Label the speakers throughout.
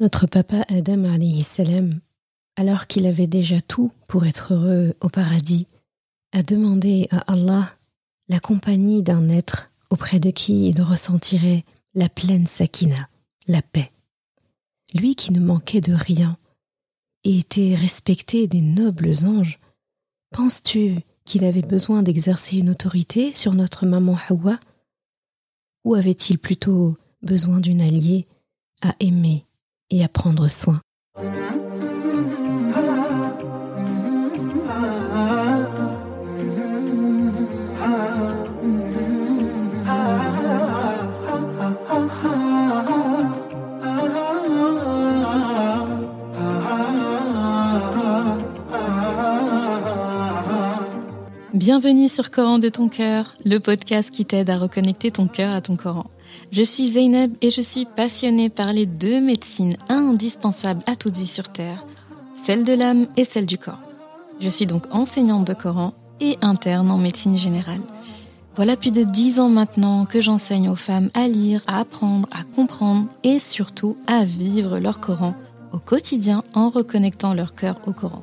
Speaker 1: Notre papa Adam salam, alors qu'il avait déjà tout pour être heureux au paradis, a demandé à Allah la compagnie d'un être auprès de qui il ressentirait la pleine sakina, la paix. Lui qui ne manquait de rien et était respecté des nobles anges, penses-tu qu'il avait besoin d'exercer une autorité sur notre maman Hawa? Ou avait-il plutôt besoin d'une alliée à aimer et à prendre soin
Speaker 2: Bienvenue sur Coran de ton cœur, le podcast qui t'aide à reconnecter ton cœur à ton Coran. Je suis Zeynep et je suis passionnée par les deux médecines indispensables à toute vie sur Terre, celle de l'âme et celle du corps. Je suis donc enseignante de Coran et interne en médecine générale. Voilà plus de dix ans maintenant que j'enseigne aux femmes à lire, à apprendre, à comprendre et surtout à vivre leur Coran au quotidien en reconnectant leur cœur au Coran.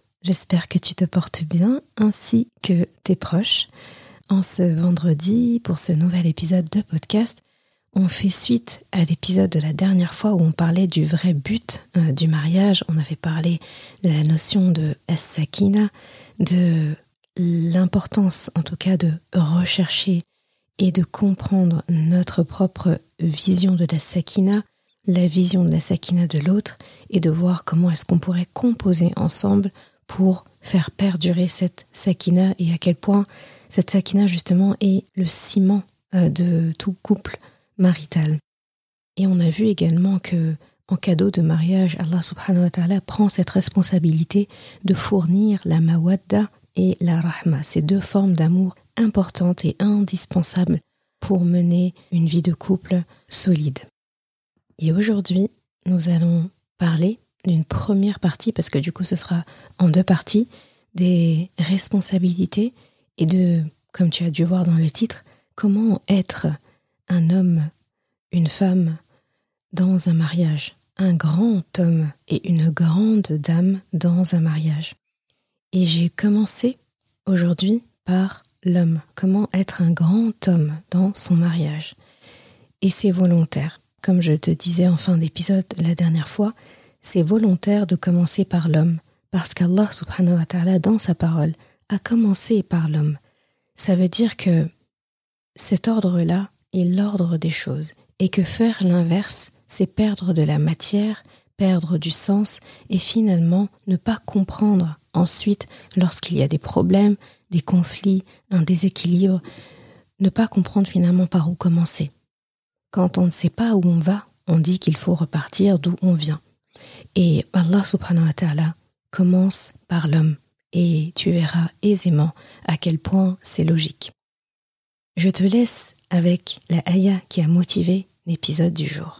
Speaker 1: J'espère que tu te portes bien ainsi que tes proches. En ce vendredi, pour ce nouvel épisode de podcast, on fait suite à l'épisode de la dernière fois où on parlait du vrai but euh, du mariage. On avait parlé de la notion de as-sakina, de l'importance en tout cas de rechercher et de comprendre notre propre vision de la sakina, la vision de la sakina de l'autre et de voir comment est-ce qu'on pourrait composer ensemble pour faire perdurer cette sakina et à quel point cette sakina justement est le ciment euh, de tout couple marital. Et on a vu également que en cadeau de mariage, Allah subhanahu wa ta'ala prend cette responsabilité de fournir la mawadda et la rahma, ces deux formes d'amour importantes et indispensables pour mener une vie de couple solide. Et aujourd'hui, nous allons parler d'une première partie, parce que du coup ce sera en deux parties, des responsabilités et de, comme tu as dû voir dans le titre, comment être un homme, une femme dans un mariage, un grand homme et une grande dame dans un mariage. Et j'ai commencé aujourd'hui par l'homme, comment être un grand homme dans son mariage. Et c'est volontaire. Comme je te disais en fin d'épisode la dernière fois, c'est volontaire de commencer par l'homme, parce qu'Allah subhanahu wa ta'ala, dans sa parole, a commencé par l'homme. Ça veut dire que cet ordre-là est l'ordre des choses, et que faire l'inverse, c'est perdre de la matière, perdre du sens, et finalement ne pas comprendre ensuite lorsqu'il y a des problèmes, des conflits, un déséquilibre, ne pas comprendre finalement par où commencer. Quand on ne sait pas où on va, on dit qu'il faut repartir d'où on vient. Et Allah subhanahu wa ta'ala commence par l'homme et tu verras aisément à quel point c'est logique. Je te laisse avec la ayah qui a motivé l'épisode du jour.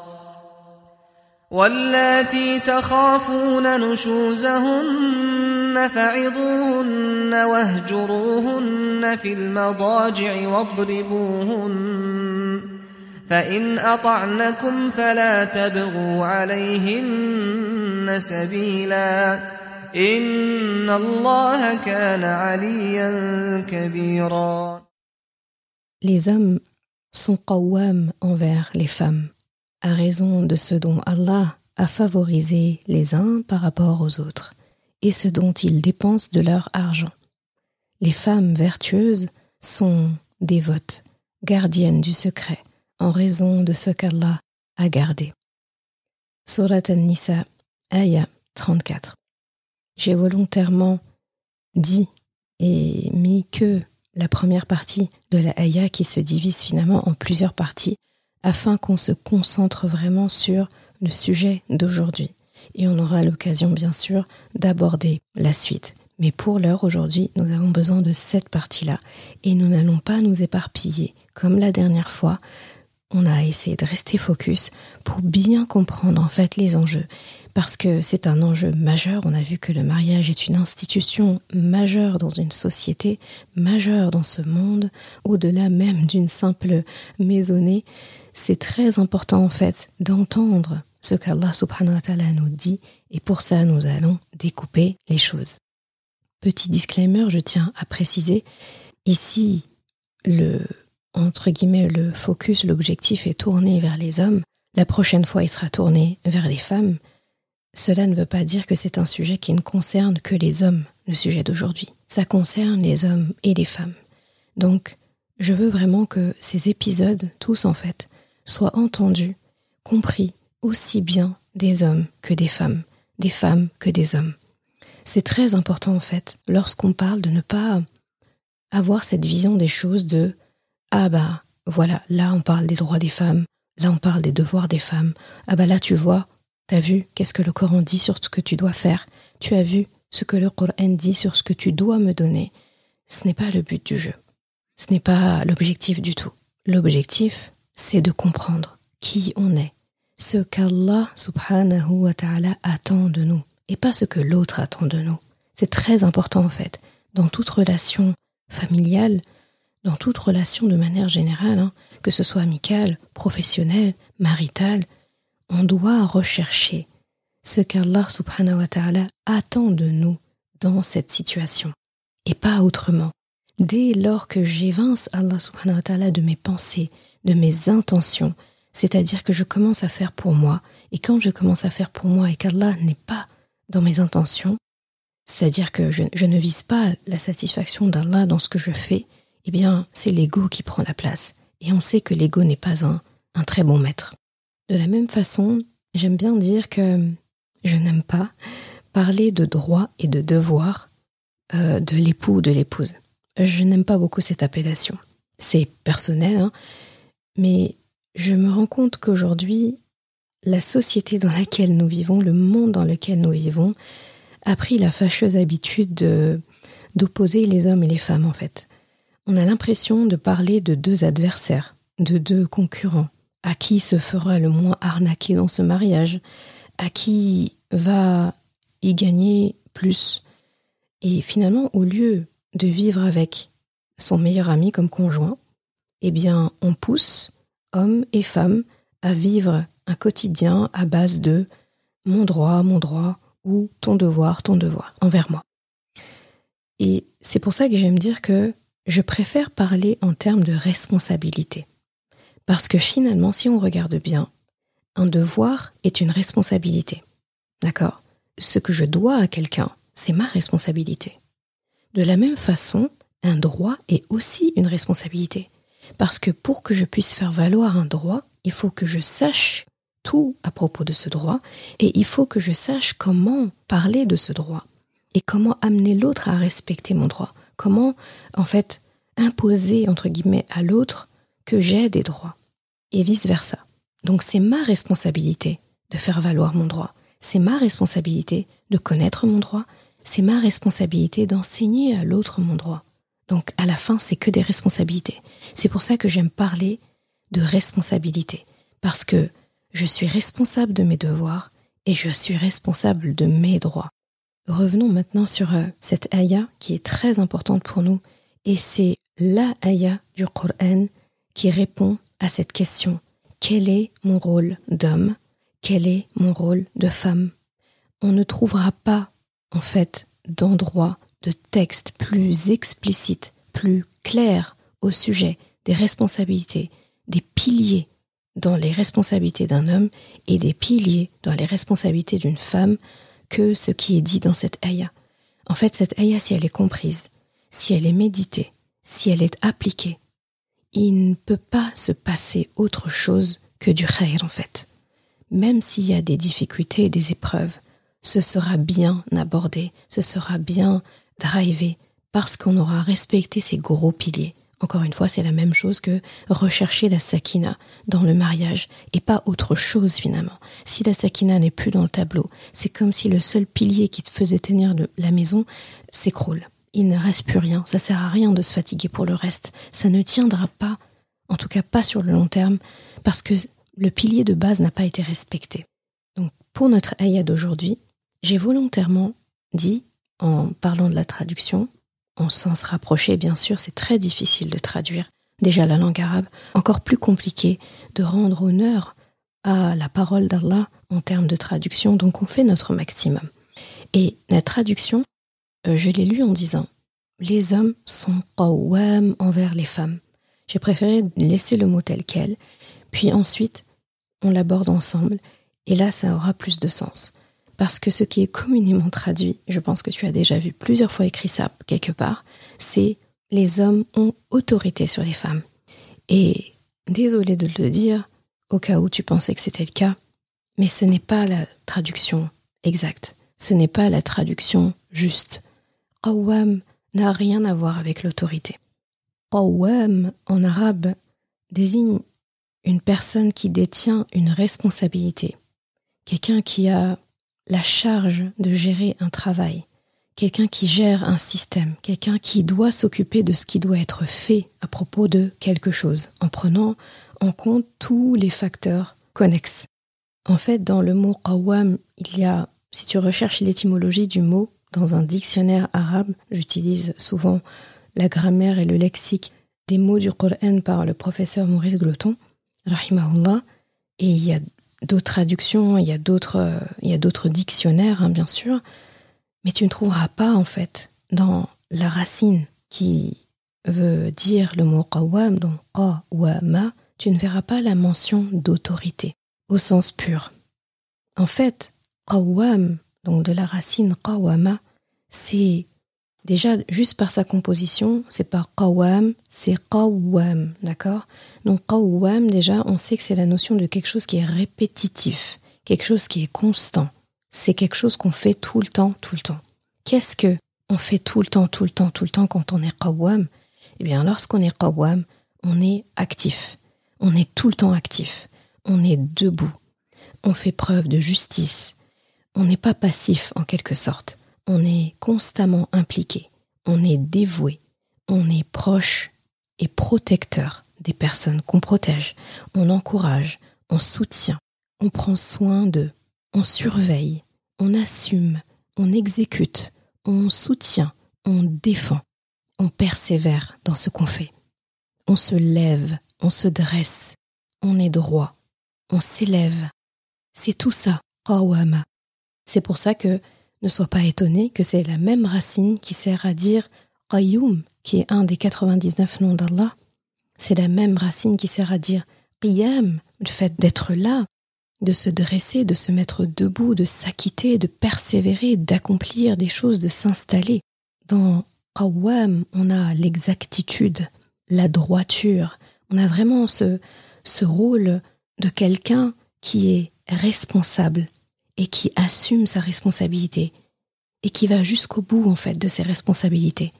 Speaker 3: واللاتي تخافون نشوزهن فعظوهن واهجروهن في المضاجع واضربوهن فإن أطعنكم فلا تبغوا عليهن سبيلا إن الله كان عليا كبيرا
Speaker 1: Les hommes sont qawwam envers les femmes. À raison de ce dont Allah a favorisé les uns par rapport aux autres. et ce dont ils dépensent de leur argent. Les femmes vertueuses sont dévotes, gardiennes du secret, en raison de ce qu'Allah a gardé. Surat An-Nisa, Aya 34. J'ai volontairement dit et mis que la première partie de la Aya qui se divise finalement en plusieurs parties afin qu'on se concentre vraiment sur le sujet d'aujourd'hui. Et on aura l'occasion bien sûr d'aborder la suite. Mais pour l'heure aujourd'hui, nous avons besoin de cette partie-là et nous n'allons pas nous éparpiller comme la dernière fois. On a essayé de rester focus pour bien comprendre en fait les enjeux parce que c'est un enjeu majeur. On a vu que le mariage est une institution majeure dans une société, majeure dans ce monde, au-delà même d'une simple maisonnée. C'est très important en fait d'entendre ce qu'Allah subhanahu wa ta'ala nous dit et pour ça nous allons découper les choses. Petit disclaimer, je tiens à préciser, ici le entre guillemets le focus, l'objectif est tourné vers les hommes. La prochaine fois, il sera tourné vers les femmes. Cela ne veut pas dire que c'est un sujet qui ne concerne que les hommes, le sujet d'aujourd'hui. Ça concerne les hommes et les femmes. Donc, je veux vraiment que ces épisodes, tous en fait, soient entendus, compris aussi bien des hommes que des femmes, des femmes que des hommes. C'est très important en fait, lorsqu'on parle de ne pas avoir cette vision des choses de ah bah voilà, là on parle des droits des femmes, là on parle des devoirs des femmes, ah bah là tu vois, t'as vu qu'est-ce que le Coran dit sur ce que tu dois faire, tu as vu ce que le Coran dit sur ce que tu dois me donner. Ce n'est pas le but du jeu, ce n'est pas l'objectif du tout. L'objectif, c'est de comprendre qui on est, ce qu'Allah subhanahu wa ta'ala attend de nous et pas ce que l'autre attend de nous. C'est très important en fait. Dans toute relation familiale, dans toute relation de manière générale, hein, que ce soit amicale, professionnelle, maritale, on doit rechercher ce qu'Allah subhanahu wa ta'ala attend de nous dans cette situation et pas autrement. Dès lors que j'évince Allah subhanahu wa ta'ala de mes pensées, de mes intentions, c'est-à-dire que je commence à faire pour moi, et quand je commence à faire pour moi et qu'Allah n'est pas dans mes intentions, c'est-à-dire que je, ne vise pas la satisfaction d'Allah dans ce que je fais, eh bien, c'est l'ego qui prend la place. Et on sait que l'ego n'est pas un, un très bon maître. De la même façon, j'aime bien dire que je n'aime pas parler de droit et de devoir euh, de l'époux ou de l'épouse. Je n'aime pas beaucoup cette appellation. C'est personnel, hein, mais je me rends compte qu'aujourd'hui, la société dans laquelle nous vivons, le monde dans lequel nous vivons, a pris la fâcheuse habitude de, d'opposer les hommes et les femmes en fait. On a l'impression de parler de deux adversaires, de deux concurrents, à qui se fera le moins arnaquer dans ce mariage, à qui va y gagner plus? Et finalement, au lieu de vivre avec son meilleur ami comme conjoint, eh bien, on pousse hommes et femmes à vivre un quotidien à base de mon droit, mon droit, ou ton devoir, ton devoir envers moi. Et c'est pour ça que j'aime dire que je préfère parler en termes de responsabilité. Parce que finalement, si on regarde bien, un devoir est une responsabilité. D'accord? Ce que je dois à quelqu'un, c'est ma responsabilité. De la même façon, un droit est aussi une responsabilité. Parce que pour que je puisse faire valoir un droit, il faut que je sache tout à propos de ce droit et il faut que je sache comment parler de ce droit et comment amener l'autre à respecter mon droit. Comment, en fait, imposer, entre guillemets, à l'autre que j'ai des droits et vice-versa. Donc c'est ma responsabilité de faire valoir mon droit. C'est ma responsabilité de connaître mon droit. C'est ma responsabilité d'enseigner à l'autre mon droit. Donc à la fin, c'est que des responsabilités. C'est pour ça que j'aime parler de responsabilité. Parce que je suis responsable de mes devoirs et je suis responsable de mes droits. Revenons maintenant sur euh, cette ayah qui est très importante pour nous. Et c'est la ayah du Coran qui répond à cette question. Quel est mon rôle d'homme? Quel est mon rôle de femme? On ne trouvera pas, en fait, d'endroit de texte plus explicite, plus clair au sujet des responsabilités, des piliers dans les responsabilités d'un homme et des piliers dans les responsabilités d'une femme que ce qui est dit dans cette ayah. En fait, cette ayah, si elle est comprise, si elle est méditée, si elle est appliquée, il ne peut pas se passer autre chose que du khair en fait. Même s'il y a des difficultés et des épreuves, ce sera bien abordé, ce sera bien drivé, parce qu'on aura respecté ces gros piliers. Encore une fois, c'est la même chose que rechercher la sakina dans le mariage et pas autre chose finalement. Si la sakina n'est plus dans le tableau, c'est comme si le seul pilier qui te faisait tenir la maison s'écroule. Il ne reste plus rien. Ça sert à rien de se fatiguer pour le reste. Ça ne tiendra pas, en tout cas pas sur le long terme, parce que le pilier de base n'a pas été respecté. Donc pour notre ayah d'aujourd'hui, j'ai volontairement dit, en parlant de la traduction, en sens rapproché bien sûr, c'est très difficile de traduire déjà la langue arabe, encore plus compliqué de rendre honneur à la parole d'Allah en termes de traduction, donc on fait notre maximum. Et la traduction, euh, je l'ai lu en disant Les hommes sont qawwam envers les femmes. J'ai préféré laisser le mot tel quel, puis ensuite on l'aborde ensemble, et là ça aura plus de sens. Parce que ce qui est communément traduit, je pense que tu as déjà vu plusieurs fois écrit ça quelque part, c'est les hommes ont autorité sur les femmes. Et désolé de le dire, au cas où tu pensais que c'était le cas, mais ce n'est pas la traduction exacte, ce n'est pas la traduction juste. Qawwam n'a rien à voir avec l'autorité. Qawwam en arabe désigne une personne qui détient une responsabilité, quelqu'un qui a la charge de gérer un travail, quelqu'un qui gère un système, quelqu'un qui doit s'occuper de ce qui doit être fait à propos de quelque chose, en prenant en compte tous les facteurs connexes. En fait, dans le mot qawam, il y a, si tu recherches l'étymologie du mot dans un dictionnaire arabe, j'utilise souvent la grammaire et le lexique des mots du Coran par le professeur Maurice Gloton, rahimahullah, et il y a d'autres traductions, il y a d'autres, d'autres dictionnaires, hein, bien sûr, mais tu ne trouveras pas, en fait, dans la racine qui veut dire le mot qawam, donc qawama, tu ne verras pas la mention d'autorité, au sens pur. En fait, qawam, donc de la racine qawama, c'est déjà juste par sa composition, c'est pas qawam, c'est qawam, d'accord? Donc qawam, déjà, on sait que c'est la notion de quelque chose qui est répétitif, quelque chose qui est constant. C'est quelque chose qu'on fait tout le temps, tout le temps. Qu'est-ce que on fait tout le temps, tout le temps, tout le temps quand on est qawam Eh bien, lorsqu'on est qawam, on est actif. On est tout le temps actif. On est debout. On fait preuve de justice. On n'est pas passif en quelque sorte. On est constamment impliqué. On est dévoué. On est proche et protecteur des personnes qu'on protège. On encourage. On soutient. On prend soin d'eux. On surveille. On assume. On exécute. On soutient. On défend. On persévère dans ce qu'on fait. On se lève. On se dresse. On est droit. On s'élève. C'est tout ça, Qawama. C'est pour ça que ne sois pas étonné que c'est la même racine qui sert à dire Qayyum, qui est un des 99 noms d'Allah. C'est la même racine qui sert à dire Qiyam, le fait d'être là, de se dresser, de se mettre debout, de s'acquitter, de persévérer, d'accomplir des choses, de s'installer. Dans Qawwam, on a l'exactitude, la droiture. On a vraiment ce, ce rôle de quelqu'un qui est responsable et qui assume sa responsabilité et qui va jusqu'au bout en fait de ses responsabilités.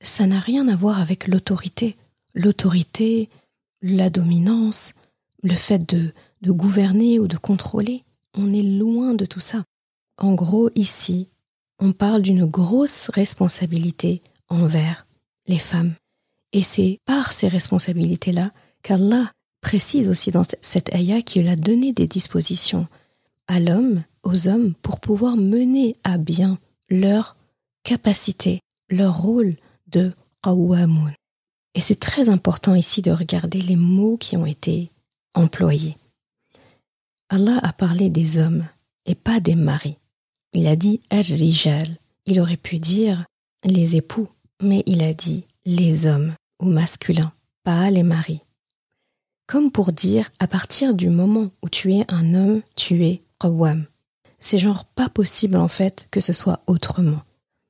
Speaker 1: Ça n'a rien à voir avec l'autorité. L'autorité, la dominance, le fait de, de gouverner ou de contrôler, on est loin de tout ça. En gros, ici, on parle d'une grosse responsabilité envers les femmes. Et c'est par ces responsabilités-là qu'Allah précise aussi dans cette ayah qu'il a donné des dispositions à l'homme, aux hommes, pour pouvoir mener à bien leur capacité, leur rôle de qawwamun. Et c'est très important ici de regarder les mots qui ont été employés. Allah a parlé des hommes et pas des maris. Il a dit al-rijal. Il aurait pu dire les époux, mais il a dit les hommes ou masculins, pas les maris. Comme pour dire à partir du moment où tu es un homme, tu es C'est genre pas possible en fait que ce soit autrement.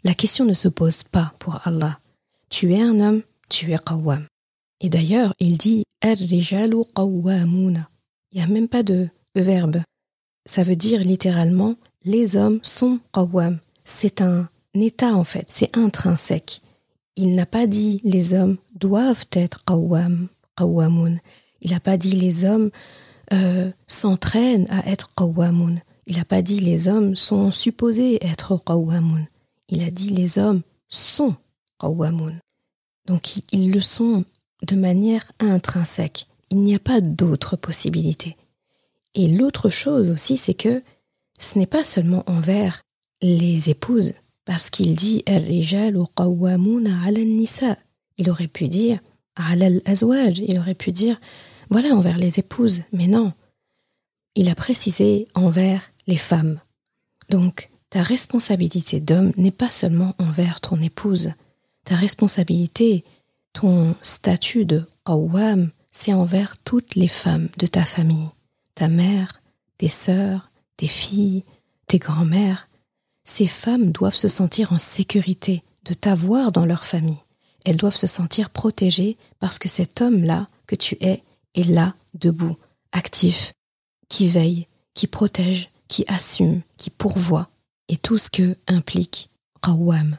Speaker 1: La question ne se pose pas pour Allah. Tu es un homme, tu es qawwam. Et d'ailleurs, il dit. Il n'y a même pas de, de verbe. Ça veut dire littéralement les hommes sont qawwam. C'est un état en fait, c'est intrinsèque. Il n'a pas dit les hommes doivent être qawwam, qawwamun. Il n'a pas dit les hommes euh, s'entraînent à être qawwamun. Il n'a pas dit les hommes sont supposés être qawwamun. Il a dit les hommes sont qawwamun. Donc ils le sont de manière intrinsèque. Il n'y a pas d'autre possibilité. Et l'autre chose aussi, c'est que ce n'est pas seulement envers les épouses, parce qu'il dit il aurait pu dire il aurait pu dire voilà envers les épouses, mais non. Il a précisé envers les femmes. Donc, ta responsabilité d'homme n'est pas seulement envers ton épouse. Ta responsabilité, ton statut de qawwam, c'est envers toutes les femmes de ta famille. Ta mère, tes sœurs, tes filles, tes grands-mères. Ces femmes doivent se sentir en sécurité de t'avoir dans leur famille. Elles doivent se sentir protégées parce que cet homme-là que tu es est là, debout, actif, qui veille, qui protège, qui assume, qui pourvoit, et tout ce que implique Qawwam.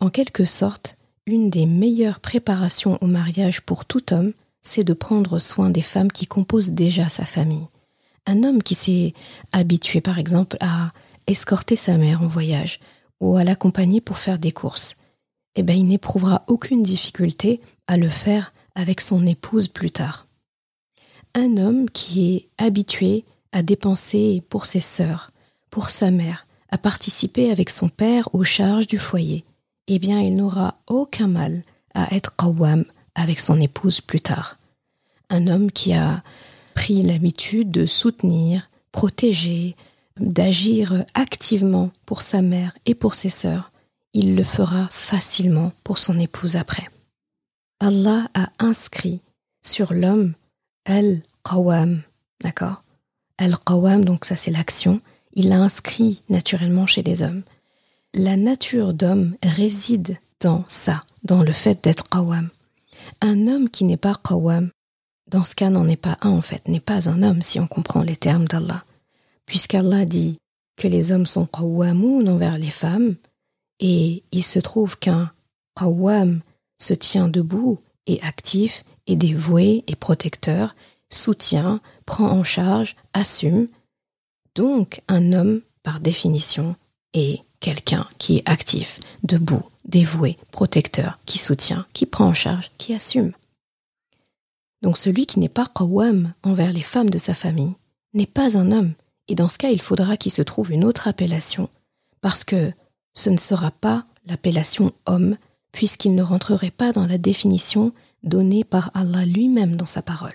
Speaker 1: En quelque sorte, une des meilleures préparations au mariage pour tout homme, c'est de prendre soin des femmes qui composent déjà sa famille. Un homme qui s'est habitué par exemple à escorter sa mère en voyage ou à l'accompagner pour faire des courses, eh bien il n'éprouvera aucune difficulté à le faire avec son épouse plus tard. Un homme qui est habitué à dépenser pour ses sœurs, pour sa mère, à participer avec son père aux charges du foyer, eh bien il n'aura aucun mal à être qawwam avec son épouse plus tard. Un homme qui a pris l'habitude de soutenir, protéger, d'agir activement pour sa mère et pour ses sœurs, il le fera facilement pour son épouse après. Allah a inscrit sur l'homme al-qawam, d'accord Al-qawam, donc ça c'est l'action, il l'a inscrit naturellement chez les hommes. La nature d'homme réside dans ça, dans le fait d'être qawam. Un homme qui n'est pas qawam, dans ce cas n'en est pas un en fait, n'est pas un homme si on comprend les termes d'Allah. Puisqu'Allah dit que les hommes sont qawamoun envers les femmes, et il se trouve qu'un qawam se tient debout et actif dévoué et protecteur, soutient, prend en charge, assume. Donc un homme, par définition, est quelqu'un qui est actif, debout, dévoué, protecteur, qui soutient, qui prend en charge, qui assume. Donc celui qui n'est pas qawam envers les femmes de sa famille n'est pas un homme, et dans ce cas il faudra qu'il se trouve une autre appellation, parce que ce ne sera pas l'appellation homme, puisqu'il ne rentrerait pas dans la définition donnée par Allah lui-même dans sa parole.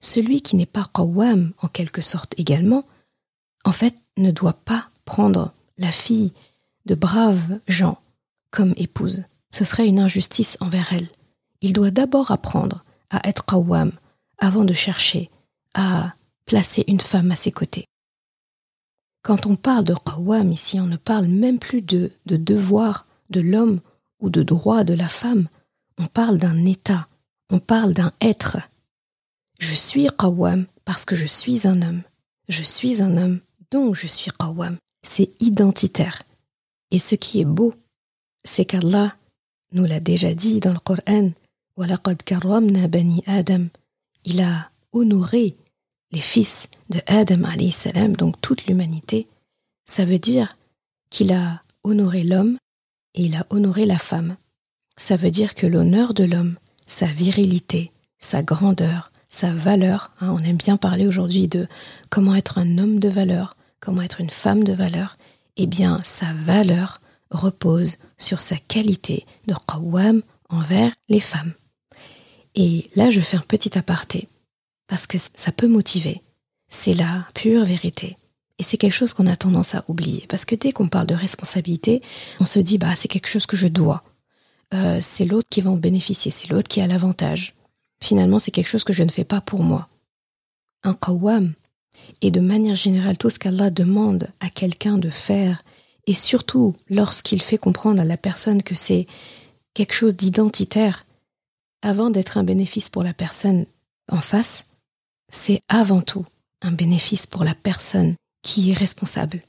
Speaker 1: Celui qui n'est pas qawwam en quelque sorte également, en fait, ne doit pas prendre la fille de braves gens comme épouse. Ce serait une injustice envers elle. Il doit d'abord apprendre à être qawwam avant de chercher à placer une femme à ses côtés. Quand on parle de qawwam ici, on ne parle même plus de, de devoir de l'homme ou de droit de la femme, on parle d'un état, on parle d'un être. Je suis qawwam parce que je suis un homme. Je suis un homme, donc je suis qawwam. C'est identitaire. Et ce qui est beau, c'est qu'Allah nous l'a déjà dit dans le Coran, bani Adam. Il a honoré les fils de Adam salam, donc toute l'humanité. Ça veut dire qu'il a honoré l'homme et il a honoré la femme. Ça veut dire que l'honneur de l'homme, sa virilité, sa grandeur, sa valeur, hein, on aime bien parler aujourd'hui de comment être un homme de valeur, comment être une femme de valeur, eh bien sa valeur repose sur sa qualité de qawwam envers les femmes. Et là, je fais un petit aparté, parce que ça peut motiver. C'est la pure vérité. Et c'est quelque chose qu'on a tendance à oublier. Parce que dès qu'on parle de responsabilité, on se dit, bah, c'est quelque chose que je dois. Euh, c'est l'autre qui va en bénéficier, c'est l'autre qui a l'avantage. Finalement, c'est quelque chose que je ne fais pas pour moi. Un qawwam, et de manière générale, tout ce qu'Allah demande à quelqu'un de faire et surtout lorsqu'il fait comprendre à la personne que c'est quelque chose d'identitaire, avant d'être un bénéfice pour la personne en face, c'est avant tout un bénéfice pour la personne qui est responsable.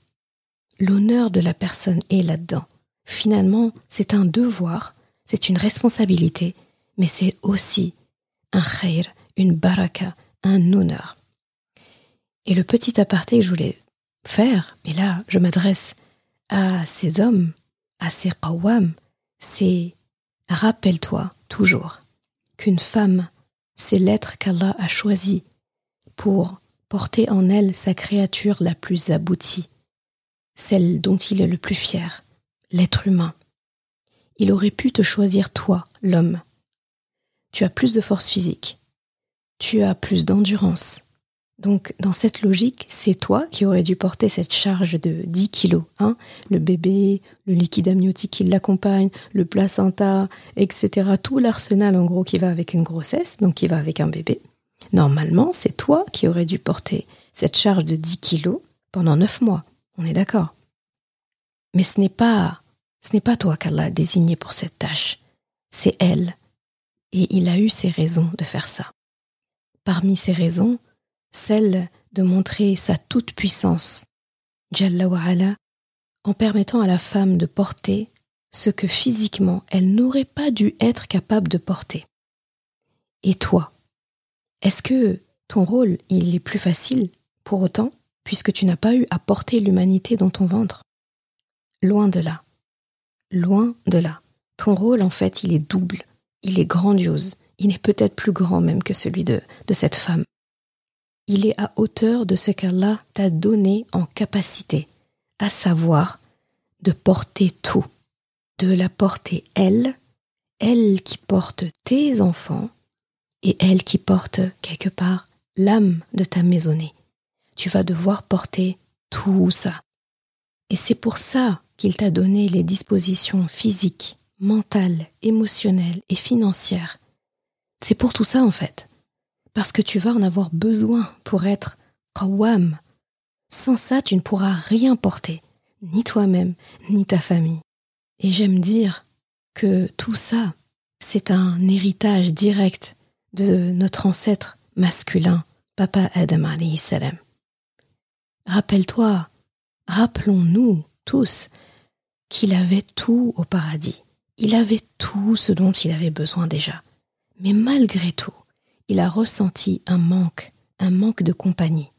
Speaker 1: L'honneur de la personne est là-dedans. Finalement, c'est un devoir, c'est une responsabilité, mais c'est aussi un khair, une baraka, un honneur. Et le petit aparté que je voulais faire, mais là je m'adresse à ces hommes, à ces qawwam, c'est rappelle-toi toujours qu'une femme, c'est l'être qu'Allah a choisi pour porter en elle sa créature la plus aboutie, celle dont il est le plus fier, l'être humain. Il aurait pu te choisir toi, l'homme. Tu as plus de force physique, tu as plus d'endurance, donc, dans cette logique, c'est toi qui aurais dû porter cette charge de 10 kilos. Hein le bébé, le liquide amniotique qui l'accompagne, le placenta, etc. Tout l'arsenal, en gros, qui va avec une grossesse, donc qui va avec un bébé. Normalement, c'est toi qui aurais dû porter cette charge de 10 kilos pendant 9 mois. On est d'accord. Mais ce n'est pas, ce n'est pas toi qu'Allah a désigné pour cette tâche. C'est elle. Et il a eu ses raisons de faire ça. Parmi ces raisons, celle de montrer sa toute-puissance, Jalla en permettant à la femme de porter ce que physiquement elle n'aurait pas dû être capable de porter. Et toi, est-ce que ton rôle, il est plus facile pour autant, puisque tu n'as pas eu à porter l'humanité dans ton ventre? Loin de là. Loin de là. Ton rôle, en fait, il est double, il est grandiose, il est peut-être plus grand même que celui de, de cette femme il est à hauteur de ce qu'Allah t'a donné en capacité, à savoir de porter tout, de la porter elle, elle qui porte tes enfants et elle qui porte quelque part l'âme de ta maisonnée. Tu vas devoir porter tout ça. Et c'est pour ça qu'il t'a donné les dispositions physiques, mentales, émotionnelles et financières. C'est pour tout ça en fait parce que tu vas en avoir besoin pour être qawwam. Sans ça, tu ne pourras rien porter, ni toi-même, ni ta famille. Et j'aime dire que tout ça, c'est un héritage direct de notre ancêtre masculin, Papa Adam salam. Rappelle-toi, rappelons-nous tous qu'il avait tout au paradis. Il avait tout ce dont il avait besoin déjà. Mais malgré tout, il a ressenti un manque, un manque de compagnie.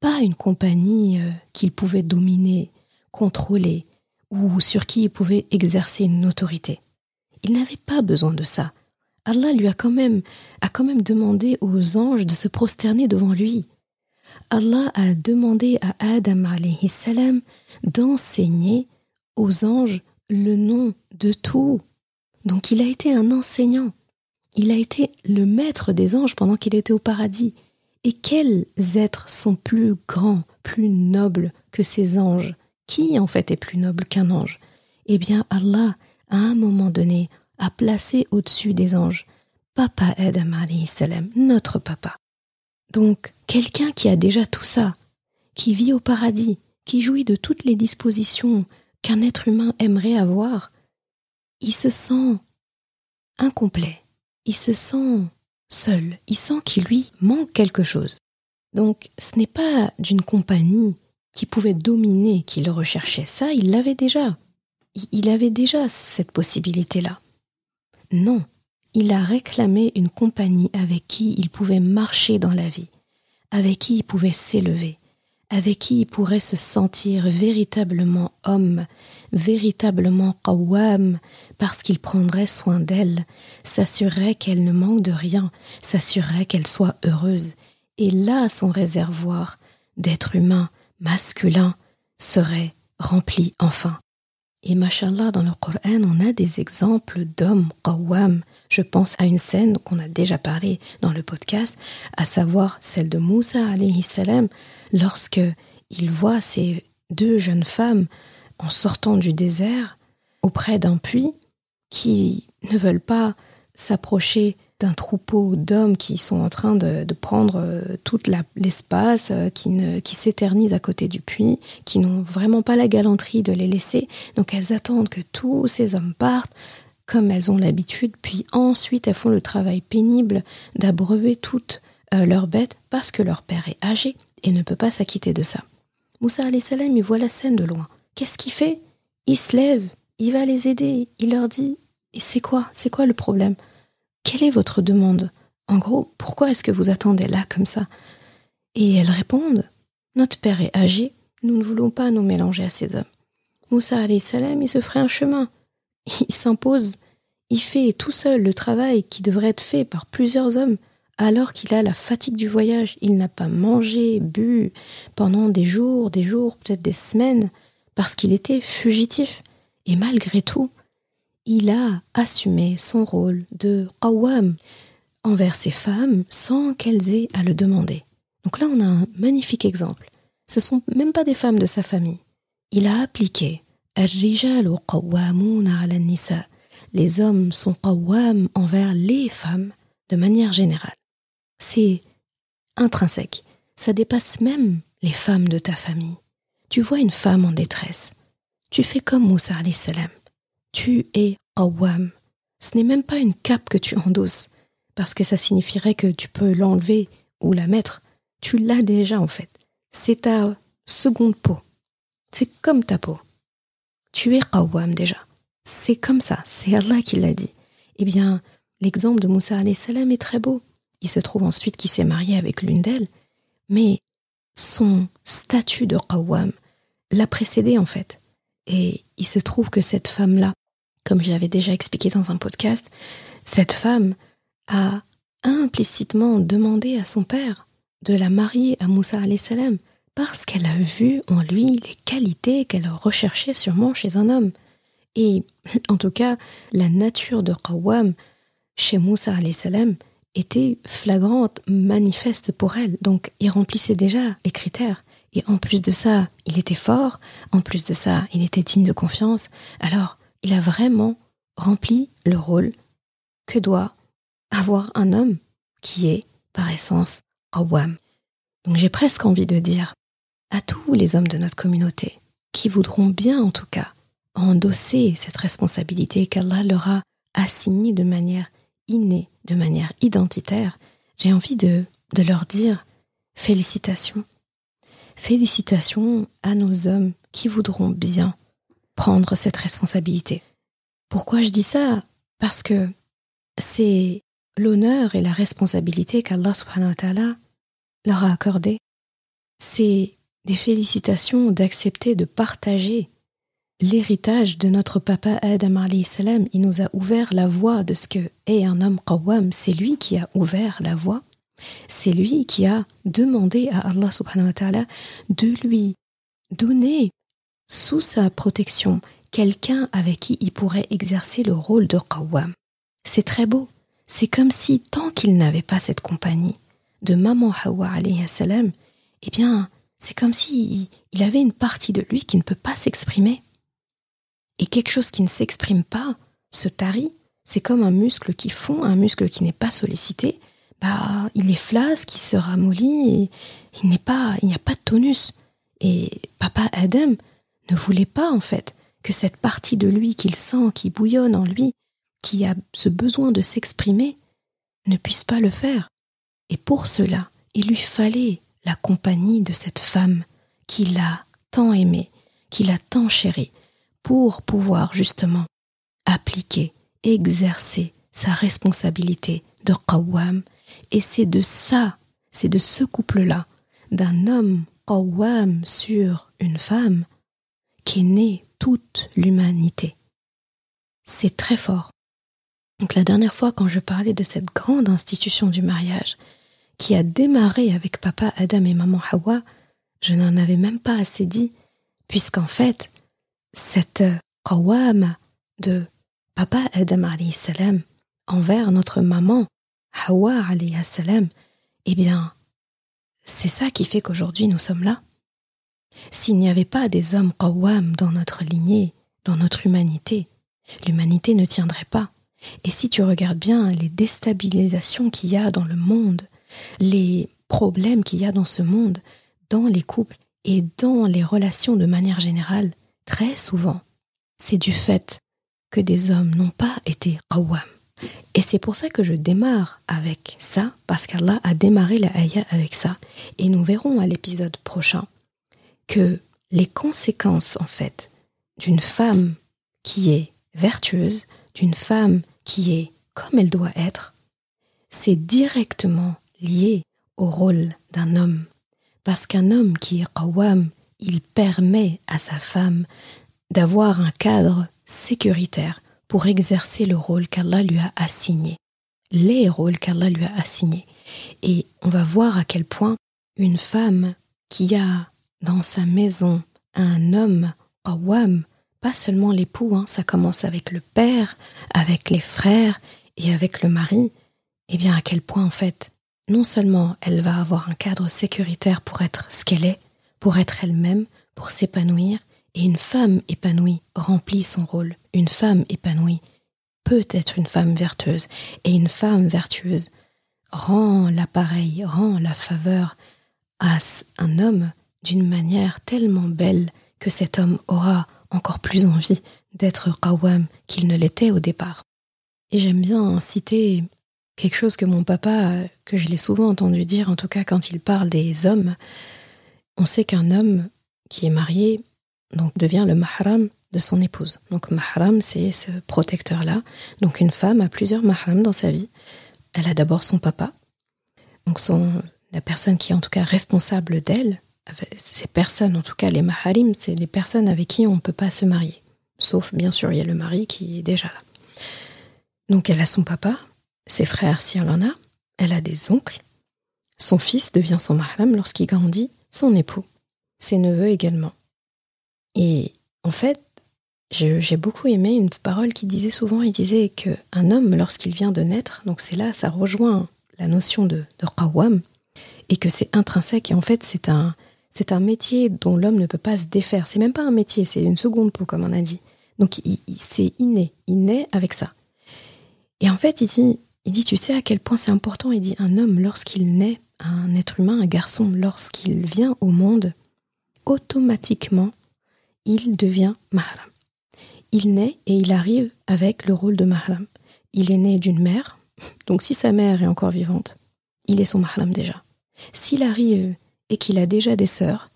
Speaker 1: Pas une compagnie euh, qu'il pouvait dominer, contrôler, ou sur qui il pouvait exercer une autorité. Il n'avait pas besoin de ça. Allah lui a quand même, a quand même demandé aux anges de se prosterner devant lui. Allah a demandé à Adam salam d'enseigner aux anges le nom de tout. Donc il a été un enseignant. Il a été le maître des anges pendant qu'il était au paradis. Et quels êtres sont plus grands, plus nobles que ces anges? Qui en fait est plus noble qu'un ange? Eh bien Allah, à un moment donné, a placé au-dessus des anges Papa Adam salam, notre papa. Donc, quelqu'un qui a déjà tout ça, qui vit au paradis, qui jouit de toutes les dispositions qu'un être humain aimerait avoir, il se sent incomplet il se sent seul, il sent qu'il lui manque quelque chose. Donc ce n'est pas d'une compagnie qui pouvait dominer qu'il recherchait ça, il l'avait déjà. Il avait déjà cette possibilité-là. Non, il a réclamé une compagnie avec qui il pouvait marcher dans la vie, avec qui il pouvait s'élever, avec qui il pourrait se sentir véritablement homme, véritablement qawwam, parce qu'il prendrait soin d'elle, s'assurerait qu'elle ne manque de rien, s'assurerait qu'elle soit heureuse. Et là, son réservoir d'être humain masculin serait rempli enfin. Et mashallah, dans le Coran, on a des exemples d'hommes qawwam. Je pense à une scène qu'on a déjà parlé dans le podcast, à savoir celle de Moussa alayhi salam, lorsque il voit ces deux jeunes femmes en sortant du désert auprès d'un puits qui ne veulent pas s'approcher d'un troupeau d'hommes qui sont en train de, prendre euh, tout l'espace, euh, qui, qui s'éternisent à côté du puits, qui n'ont vraiment pas la galanterie de les laisser. Donc elles attendent que tous ces hommes partent, comme elles ont l'habitude, puis ensuite elles font le travail pénible d'abreuver toutes euh, leurs bêtes parce que leur père est âgé et ne peut pas s'acquitter de ça. Moussa salam il voit la scène de loin. Qu'est-ce qu'il fait? Il se lève, il va les aider, il leur dit C'est quoi C'est quoi le problème? Quelle est votre demande? En gros, pourquoi est-ce que vous attendez là comme ça? Et elles répondent Notre père est âgé, nous ne voulons pas nous mélanger à ces hommes. Moussa salam, il se ferait un chemin. Il s'impose, il fait tout seul le travail qui devrait être fait par plusieurs hommes, alors qu'il a la fatigue du voyage. Il n'a pas mangé, bu pendant des jours, des jours, peut-être des semaines, parce qu'il était fugitif. Et malgré tout, il a assumé son rôle de qawwam envers ces femmes sans qu'elles aient à le demander. Donc là, on a un magnifique exemple. Ce sont même pas des femmes de sa famille. Il a appliqué les hommes sont qawwam envers les femmes de manière générale. C'est intrinsèque. Ça dépasse même les femmes de ta famille. Tu vois une femme en détresse. Tu fais comme Moussa salam tu es qawwam. Ce n'est même pas une cape que tu endosses, parce que ça signifierait que tu peux l'enlever ou la mettre. Tu l'as déjà en fait. C'est ta seconde peau. C'est comme ta peau. Tu es qawwam déjà. C'est comme ça. C'est Allah qui l'a dit. Eh bien, l'exemple de Moussa salam est très beau. Il se trouve ensuite qu'il s'est marié avec l'une d'elles, mais son statut de qawwam l'a précédé en fait. Et il se trouve que cette femme-là, comme je l'avais déjà expliqué dans un podcast, cette femme a implicitement demandé à son père de la marier à Moussa salam parce qu'elle a vu en lui les qualités qu'elle recherchait sûrement chez un homme. Et en tout cas, la nature de Qawwam chez Moussa salam était flagrante, manifeste pour elle. Donc il remplissait déjà les critères. Et en plus de ça, il était fort, en plus de ça, il était digne de confiance. Alors, il a vraiment rempli le rôle que doit avoir un homme qui est, par essence, Qawwam. Donc j'ai presque envie de dire à tous les hommes de notre communauté, qui voudront bien en tout cas endosser cette responsabilité qu'Allah leur a assignée de manière innée, de manière identitaire, j'ai envie de, de leur dire félicitations. Félicitations à nos hommes qui voudront bien prendre cette responsabilité. Pourquoi je dis ça? Parce que c'est l'honneur et la responsabilité qu'Allah subhanahu wa ta'ala leur a accordé. C'est des félicitations d'accepter de partager l'héritage de notre papa Adam salam. Il nous a ouvert la voie de ce que est un homme qawwam. C'est lui qui a ouvert la voie. C'est lui qui a demandé à Allah subhanahu wa ta'ala de lui donner sous sa protection quelqu'un avec qui il pourrait exercer le rôle de Qawwam. C'est très beau. C'est comme si, tant qu'il n'avait pas cette compagnie de maman Hawa salam, eh bien, c'est comme si il avait une partie de lui qui ne peut pas s'exprimer. Et quelque chose qui ne s'exprime pas se tarit. C'est comme un muscle qui fond, un muscle qui n'est pas sollicité. Bah, il est flasque, il se ramollit, il n'est pas, il n'y a pas de tonus. Et papa Adam ne voulait pas, en fait, que cette partie de lui qu'il sent, qui bouillonne en lui, qui a ce besoin de s'exprimer, ne puisse pas le faire. Et pour cela, il lui fallait la compagnie de cette femme qu'il a tant aimée, qu'il a tant chérie, pour pouvoir justement appliquer, exercer sa responsabilité de qawwam. Et c'est de ça, c'est de ce couple-là, d'un homme qawwam sur une femme, qu'est née toute l'humanité. C'est très fort. Donc la dernière fois quand je parlais de cette grande institution du mariage qui a démarré avec papa Adam et maman Hawa, je n'en avais même pas assez dit, puisqu'en fait, cette qawama de papa Adam salam envers notre maman Hawa salam, eh bien, c'est ça qui fait qu'aujourd'hui nous sommes là. S'il n'y avait pas des hommes qawwam dans notre lignée, dans notre humanité, l'humanité ne tiendrait pas. Et si tu regardes bien les déstabilisations qu'il y a dans le monde, les problèmes qu'il y a dans ce monde, dans les couples et dans les relations de manière générale, très souvent, c'est du fait que des hommes n'ont pas été qawwam. Et c'est pour ça que je démarre avec ça, parce qu'Allah a démarré la ayah avec ça. Et nous verrons à l'épisode prochain que les conséquences, en fait, d'une femme qui est vertueuse, d'une femme qui est comme elle doit être, c'est directement lié au rôle d'un homme. Parce qu'un homme qui est qawwam, il permet à sa femme d'avoir un cadre sécuritaire pour exercer le rôle qu'Allah lui a assigné, les rôles qu'Allah lui a assignés. Et on va voir à quel point une femme qui a dans sa maison un homme qawwam, pas seulement l'époux, hein, ça commence avec le père, avec les frères et avec le mari, et eh bien à quel point en fait, non seulement elle va avoir un cadre sécuritaire pour être ce qu'elle est, pour être elle-même, pour s'épanouir, et une femme épanouie remplit son rôle. Une femme épanouie peut être une femme vertueuse. Et une femme vertueuse rend l'appareil, rend la faveur à un homme d'une manière tellement belle que cet homme aura encore plus envie d'être qawwam qu'il ne l'était au départ. Et j'aime bien citer quelque chose que mon papa, que je l'ai souvent entendu dire, en tout cas quand il parle des hommes. On sait qu'un homme qui est marié donc devient le mahram de son épouse. Donc mahram, c'est ce protecteur-là. Donc une femme a plusieurs mahrams dans sa vie. Elle a d'abord son papa, donc son, la personne qui est en tout cas responsable d'elle. Ces personnes, en tout cas les maharim, c'est les personnes avec qui on ne peut pas se marier. Sauf, bien sûr, il y a le mari qui est déjà là. Donc elle a son papa, ses frères si elle en a, elle a des oncles, son fils devient son mahram lorsqu'il grandit, son époux, ses neveux également. Et en fait, j'ai beaucoup aimé une parole qui disait souvent, il disait qu'un homme, lorsqu'il vient de naître, donc c'est là, ça rejoint la notion de, de et que c'est intrinsèque, et en fait c'est un, un métier dont l'homme ne peut pas se défaire. C'est même pas un métier, c'est une seconde peau, comme on a dit. Donc c'est inné, il naît avec ça. Et en fait, il dit, il dit, tu sais à quel point c'est important, il dit, un homme, lorsqu'il naît, un être humain, un garçon, lorsqu'il vient au monde, automatiquement, il devient mahram. Il naît et il arrive avec le rôle de mahram. Il est né d'une mère, donc si sa mère est encore vivante, il est son mahram déjà. S'il arrive et qu'il a déjà des sœurs,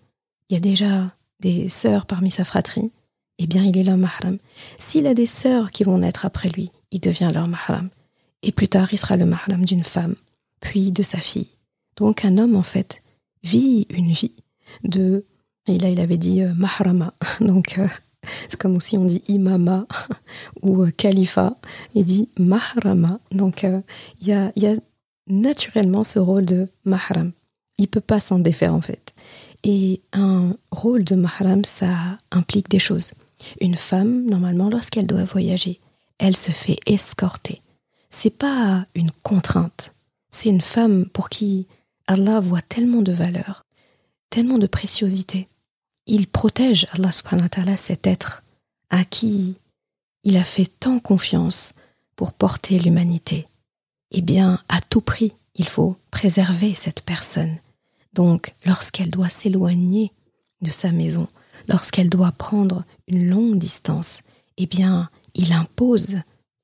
Speaker 1: il y a déjà des sœurs parmi sa fratrie, eh bien il est leur mahram. S'il a des sœurs qui vont naître après lui, il devient leur mahram. Et plus tard, il sera le mahram d'une femme, puis de sa fille. Donc un homme, en fait, vit une vie de et là, il avait dit euh, mahrama. Donc, euh, c'est comme si on dit imama ou euh, khalifa. Il dit mahrama. Donc, il y a, y, a, naturellement ce rôle de mahram. Il peut pas s'en défaire, en fait. Et un rôle de mahram, ça implique des choses. Une femme, normalement, lorsqu'elle doit voyager, elle se fait escorter. C'est pas une contrainte. C'est une femme pour qui Allah voit tellement de valeur, tellement de préciosité, il protège Allah subhanahu cet être à qui il a fait tant confiance pour porter l'humanité. Eh bien, à tout prix, il faut préserver cette personne. Donc, lorsqu'elle doit s'éloigner de sa maison, lorsqu'elle doit prendre une longue distance, eh bien, il impose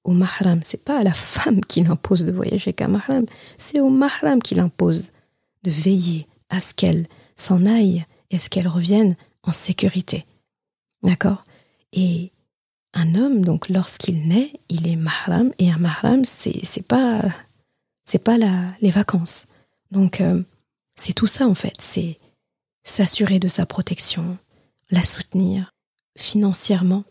Speaker 1: au mahram, c'est pas à la femme qu'il impose de voyager qu'à mahram, c'est au mahram qu'il impose de veiller à ce qu'elle s'en aille et ce qu'elle revienne en sécurité. D'accord? Et un homme, donc lorsqu'il naît, il est mahram, et un mahram, c'est, c'est pas, c'est pas la, les vacances. Donc, euh, c'est tout ça en fait. C'est s'assurer de sa protection, la soutenir financièrement.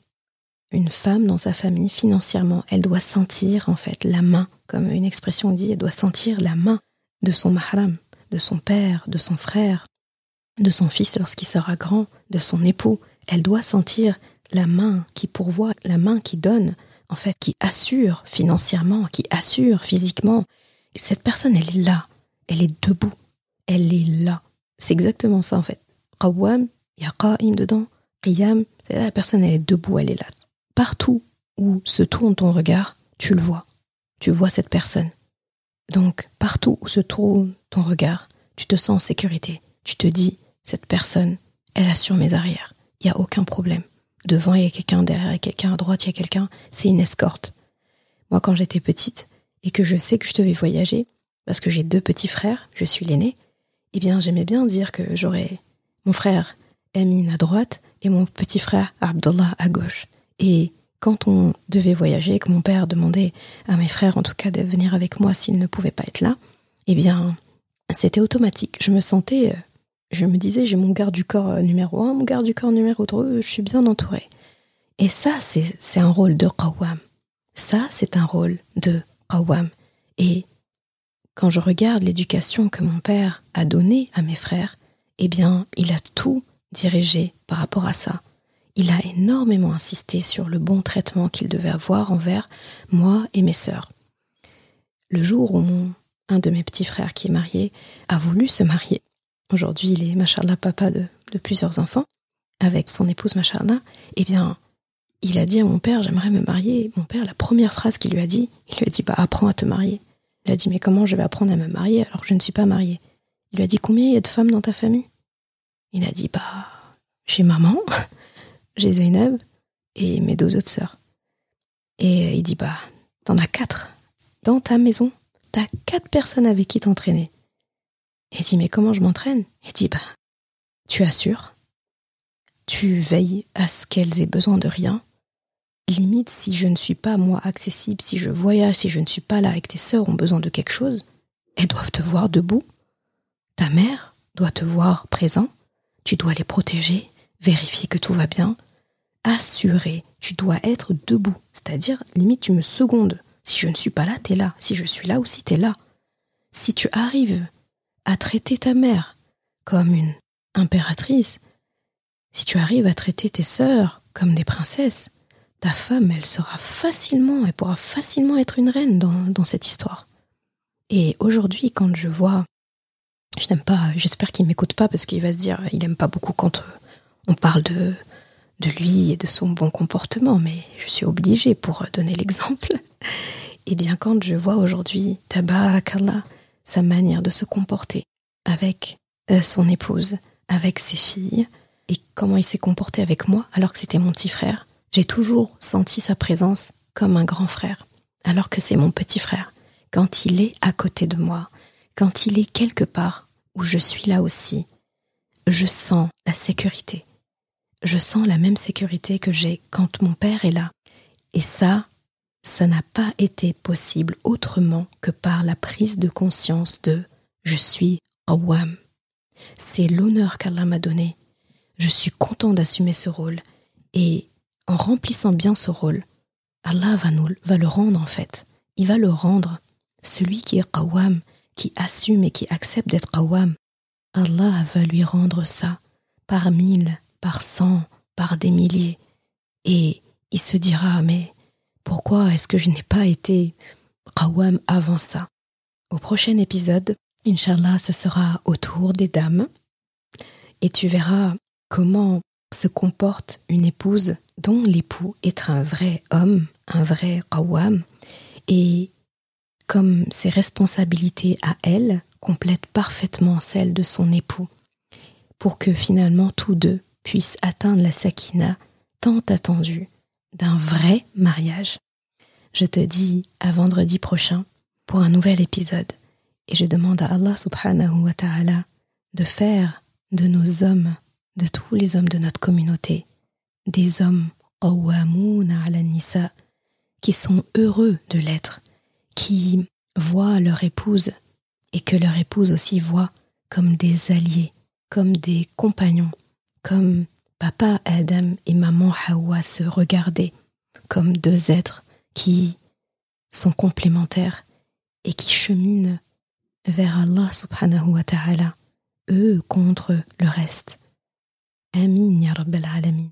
Speaker 1: Une femme dans sa famille, financièrement, elle doit sentir en fait la main, comme une expression dit, elle doit sentir la main de son mahram, de son père, de son frère, de son fils lorsqu'il sera grand, de son époux. Elle doit sentir la main qui pourvoit, la main qui donne, en fait, qui assure financièrement, qui assure physiquement. Cette personne, elle est là, elle est debout, elle est là. C'est exactement ça en fait. Qawwam, il dedans, qiyam, la personne elle est debout, elle est là. Partout où se tourne ton regard, tu le vois. Tu vois cette personne. Donc, partout où se trouve ton regard, tu te sens en sécurité. Tu te dis, cette personne, elle assure mes arrières. Il n'y a aucun problème. Devant, il y a quelqu'un, derrière, il y a quelqu'un, à droite, il y a quelqu'un. C'est une escorte. Moi, quand j'étais petite et que je sais que je devais voyager, parce que j'ai deux petits frères, je suis l'aîné, eh bien, j'aimais bien dire que j'aurais mon frère Emin à droite et mon petit frère Abdullah à gauche. Et quand on devait voyager, que mon père demandait à mes frères, en tout cas, de venir avec moi s'ils ne pouvaient pas être là, eh bien, c'était automatique. Je me sentais, euh, je me disais, j'ai mon garde du corps euh, numéro un, mon garde du corps numéro deux, je suis bien entourée. Et ça, c'est un rôle de qawwam. Ça, c'est un rôle de qawwam. Et quand je regarde l'éducation que mon père a donnée à mes frères, eh bien, il a tout dirigé par rapport à ça il a énormément insisté sur le bon traitement qu'il devait avoir envers moi et mes sœurs. Le jour où un de mes petits frères qui est marié a voulu se marier, aujourd'hui il est, machallah, papa de, plusieurs enfants, avec son épouse, machallah, eh bien, il a dit à mon père, j'aimerais me marier. Mon père, la première phrase qu'il lui a dit, il lui a dit, bah, apprends à te marier. Il a dit, mais comment je vais apprendre à me marier alors que je ne suis pas mariée? Il lui a dit, combien il y a de femmes dans ta famille? Il a dit, bah, j'ai maman, j'ai Zainab et mes deux autres sœurs. Et il dit, bah, t'en as quatre. Dans ta maison, t'as quatre personnes avec qui t'entraîner. Et il dit, mais comment je m'entraîne? Il dit, bah, tu assures, tu veilles à ce qu'elles aient besoin de rien. Limite, si je ne suis pas, moi, accessible, si je voyage, si je ne suis pas là que tes sœurs ont besoin de quelque chose, elles doivent te voir debout. Ta mère doit te voir présent. Tu dois les protéger, vérifier que tout va bien, assuré. Tu dois être debout. C'est-à-dire, limite, tu me secondes. Si je ne suis pas là, t'es là. Si je suis là aussi, t'es là. Si tu arrives à traiter ta mère comme une impératrice, si tu arrives à traiter tes sœurs comme des princesses, ta femme, elle sera facilement, elle pourra facilement être une reine dans, dans cette histoire. Et aujourd'hui, quand je vois, je n'aime pas, j'espère qu'il m'écoute pas parce qu'il va se dire, il n'aime pas beaucoup quand on parle de, de lui et de son bon comportement, mais je suis obligée pour donner l'exemple. Et eh bien quand je vois aujourd'hui Tabarakallah, sa manière de se comporter avec euh, son épouse, avec ses filles, et comment il s'est comporté avec moi alors que c'était mon petit frère, j'ai toujours senti sa présence comme un grand frère, alors que c'est mon petit frère. Quand il est à côté de moi, quand il est quelque part où je suis là aussi, je sens la sécurité, je sens la même sécurité que j'ai quand mon père est là. Et ça, ça n'a pas été possible autrement que par la prise de conscience de je suis Rawam. C'est l'honneur qu'Allah m'a donné. Je suis content d'assumer ce rôle. Et en remplissant bien ce rôle, Allah va, nous, va le rendre en fait. Il va le rendre. Celui qui est Qawam, qui assume et qui accepte d'être Qawam, Allah va lui rendre ça par mille, par cent, par des milliers. Et il se dira, mais pourquoi est-ce que je n'ai pas été Qawam avant ça? Au prochain épisode, Inch'Allah, ce sera autour des dames. Et tu verras comment se comporte une épouse dont l'époux est un vrai homme, un vrai Qawam, et comme ses responsabilités à elle complètent parfaitement celles de son époux, pour que finalement tous deux puisse atteindre la sakina tant attendue d'un vrai mariage. Je te dis à vendredi prochain pour un nouvel épisode et je demande à Allah subhanahu wa ta'ala de faire de nos hommes, de tous les hommes de notre communauté, des hommes qui sont heureux de l'être, qui voient leur épouse et que leur épouse aussi voit comme des alliés, comme des compagnons, comme papa Adam et maman Hawa se regardaient comme deux êtres qui sont complémentaires et qui cheminent vers Allah subhanahu wa ta'ala, eux contre le reste. Amin ya Rabbal Alamin.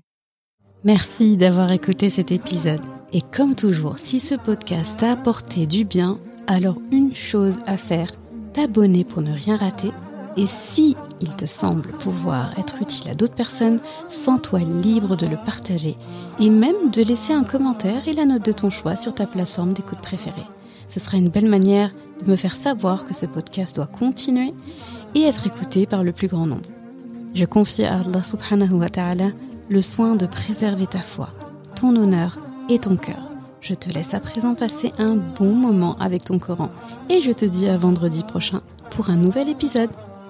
Speaker 2: Merci d'avoir écouté cet épisode. Et comme toujours, si ce podcast t'a apporté du bien, alors une chose à faire, t'abonner pour ne rien rater Et si il te semble pouvoir être utile à d'autres personnes, sens-toi libre de le partager et même de laisser un commentaire et la note de ton choix sur ta plateforme d'écoute préférée. Ce sera une belle manière de me faire savoir que ce podcast doit continuer et être écouté par le plus grand nombre. Je confie à Allah subhanahu wa ta'ala le soin de préserver ta foi, ton honneur et ton cœur. Je te laisse à présent passer un bon moment avec ton Coran et je te dis à vendredi prochain pour un nouvel épisode.